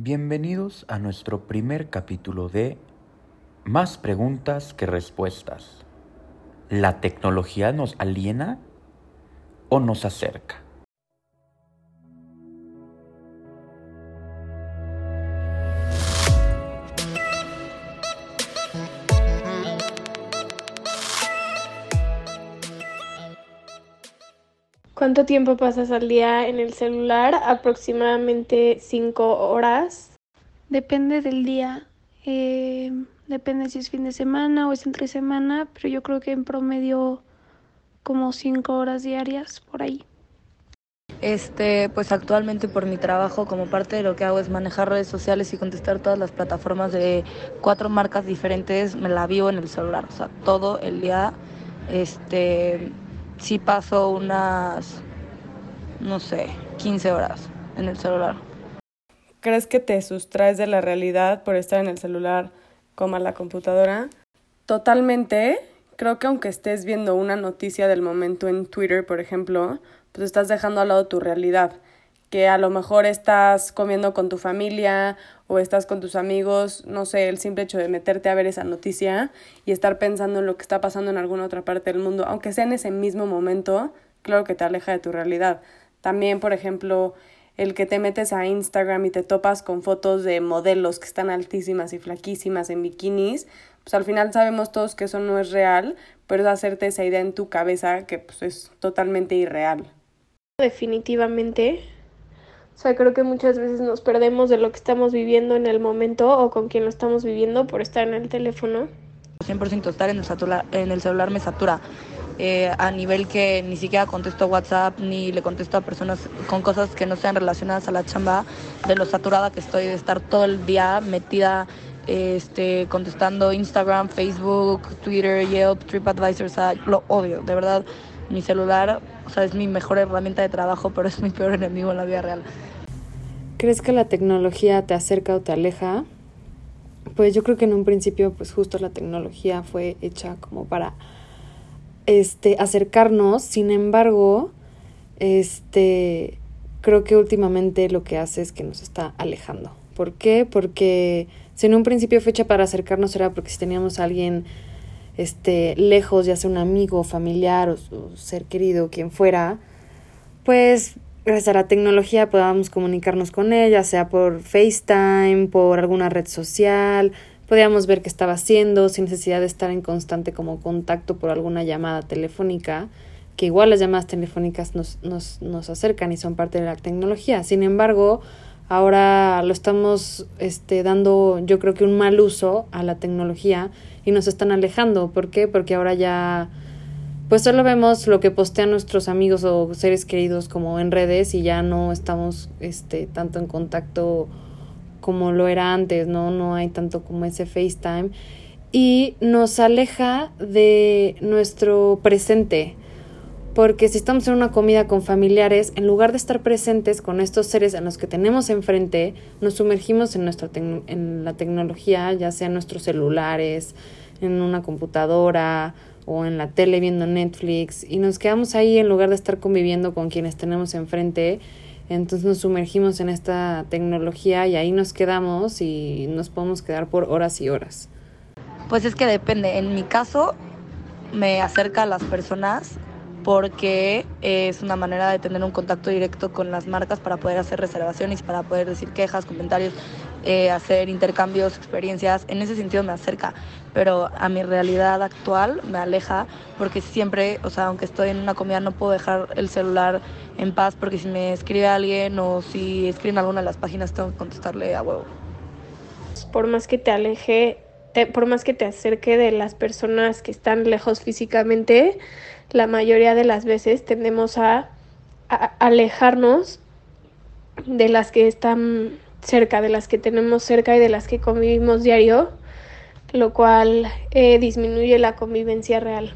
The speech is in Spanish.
Bienvenidos a nuestro primer capítulo de Más preguntas que respuestas. ¿La tecnología nos aliena o nos acerca? ¿Cuánto tiempo pasas al día en el celular? Aproximadamente 5 horas. Depende del día. Eh, depende si es fin de semana o es entre semana, pero yo creo que en promedio como 5 horas diarias por ahí. Este, pues actualmente por mi trabajo, como parte de lo que hago es manejar redes sociales y contestar todas las plataformas de cuatro marcas diferentes, me la vivo en el celular, o sea, todo el día, este, sí paso unas, no sé, 15 horas en el celular. ¿Crees que te sustraes de la realidad por estar en el celular como en la computadora? Totalmente. Creo que aunque estés viendo una noticia del momento en Twitter, por ejemplo, pues estás dejando al lado tu realidad. Que a lo mejor estás comiendo con tu familia o estás con tus amigos, no sé, el simple hecho de meterte a ver esa noticia y estar pensando en lo que está pasando en alguna otra parte del mundo, aunque sea en ese mismo momento, claro que te aleja de tu realidad. También, por ejemplo, el que te metes a Instagram y te topas con fotos de modelos que están altísimas y flaquísimas en bikinis, pues al final sabemos todos que eso no es real, pero es hacerte esa idea en tu cabeza que pues es totalmente irreal. Definitivamente. O sea, creo que muchas veces nos perdemos de lo que estamos viviendo en el momento o con quien lo estamos viviendo por estar en el teléfono. 100% estar en el, celular, en el celular me satura. Eh, a nivel que ni siquiera contesto WhatsApp ni le contesto a personas con cosas que no sean relacionadas a la chamba, de lo saturada que estoy de estar todo el día metida este, contestando Instagram, Facebook, Twitter, Yelp, TripAdvisor, lo odio, de verdad. Mi celular, o sea, es mi mejor herramienta de trabajo, pero es mi peor enemigo en la vida real. ¿Crees que la tecnología te acerca o te aleja? Pues yo creo que en un principio, pues justo la tecnología fue hecha como para este, acercarnos, sin embargo, este, creo que últimamente lo que hace es que nos está alejando. ¿Por qué? Porque si en un principio fue hecha para acercarnos era porque si teníamos a alguien este, lejos, ya sea un amigo, familiar o, o ser querido, quien fuera, pues gracias a la tecnología podamos comunicarnos con ella, sea por FaceTime, por alguna red social, podíamos ver qué estaba haciendo sin necesidad de estar en constante como contacto por alguna llamada telefónica, que igual las llamadas telefónicas nos, nos, nos acercan y son parte de la tecnología. Sin embargo, ahora lo estamos este, dando yo creo que un mal uso a la tecnología y nos están alejando. ¿Por qué? Porque ahora ya pues solo vemos lo que postean nuestros amigos o seres queridos como en redes y ya no estamos este tanto en contacto como lo era antes, ¿no? No hay tanto como ese FaceTime y nos aleja de nuestro presente. Porque si estamos en una comida con familiares, en lugar de estar presentes con estos seres en los que tenemos enfrente, nos sumergimos en, nuestra en la tecnología, ya sea en nuestros celulares, en una computadora o en la tele viendo Netflix y nos quedamos ahí en lugar de estar conviviendo con quienes tenemos enfrente. Entonces nos sumergimos en esta tecnología y ahí nos quedamos y nos podemos quedar por horas y horas. Pues es que depende. En mi caso me acerca a las personas porque es una manera de tener un contacto directo con las marcas para poder hacer reservaciones, para poder decir quejas, comentarios, eh, hacer intercambios, experiencias. En ese sentido me acerca, pero a mi realidad actual me aleja porque siempre, o sea, aunque estoy en una comida no puedo dejar el celular en paz porque si me escribe alguien o si escriben alguna de las páginas tengo que contestarle a huevo. Por más que te aleje, te, por más que te acerque de las personas que están lejos físicamente, la mayoría de las veces tendemos a, alejarnos de las que están cerca, de las que tenemos cerca y de las que convivimos diario, lo cual eh, disminuye la convivencia real.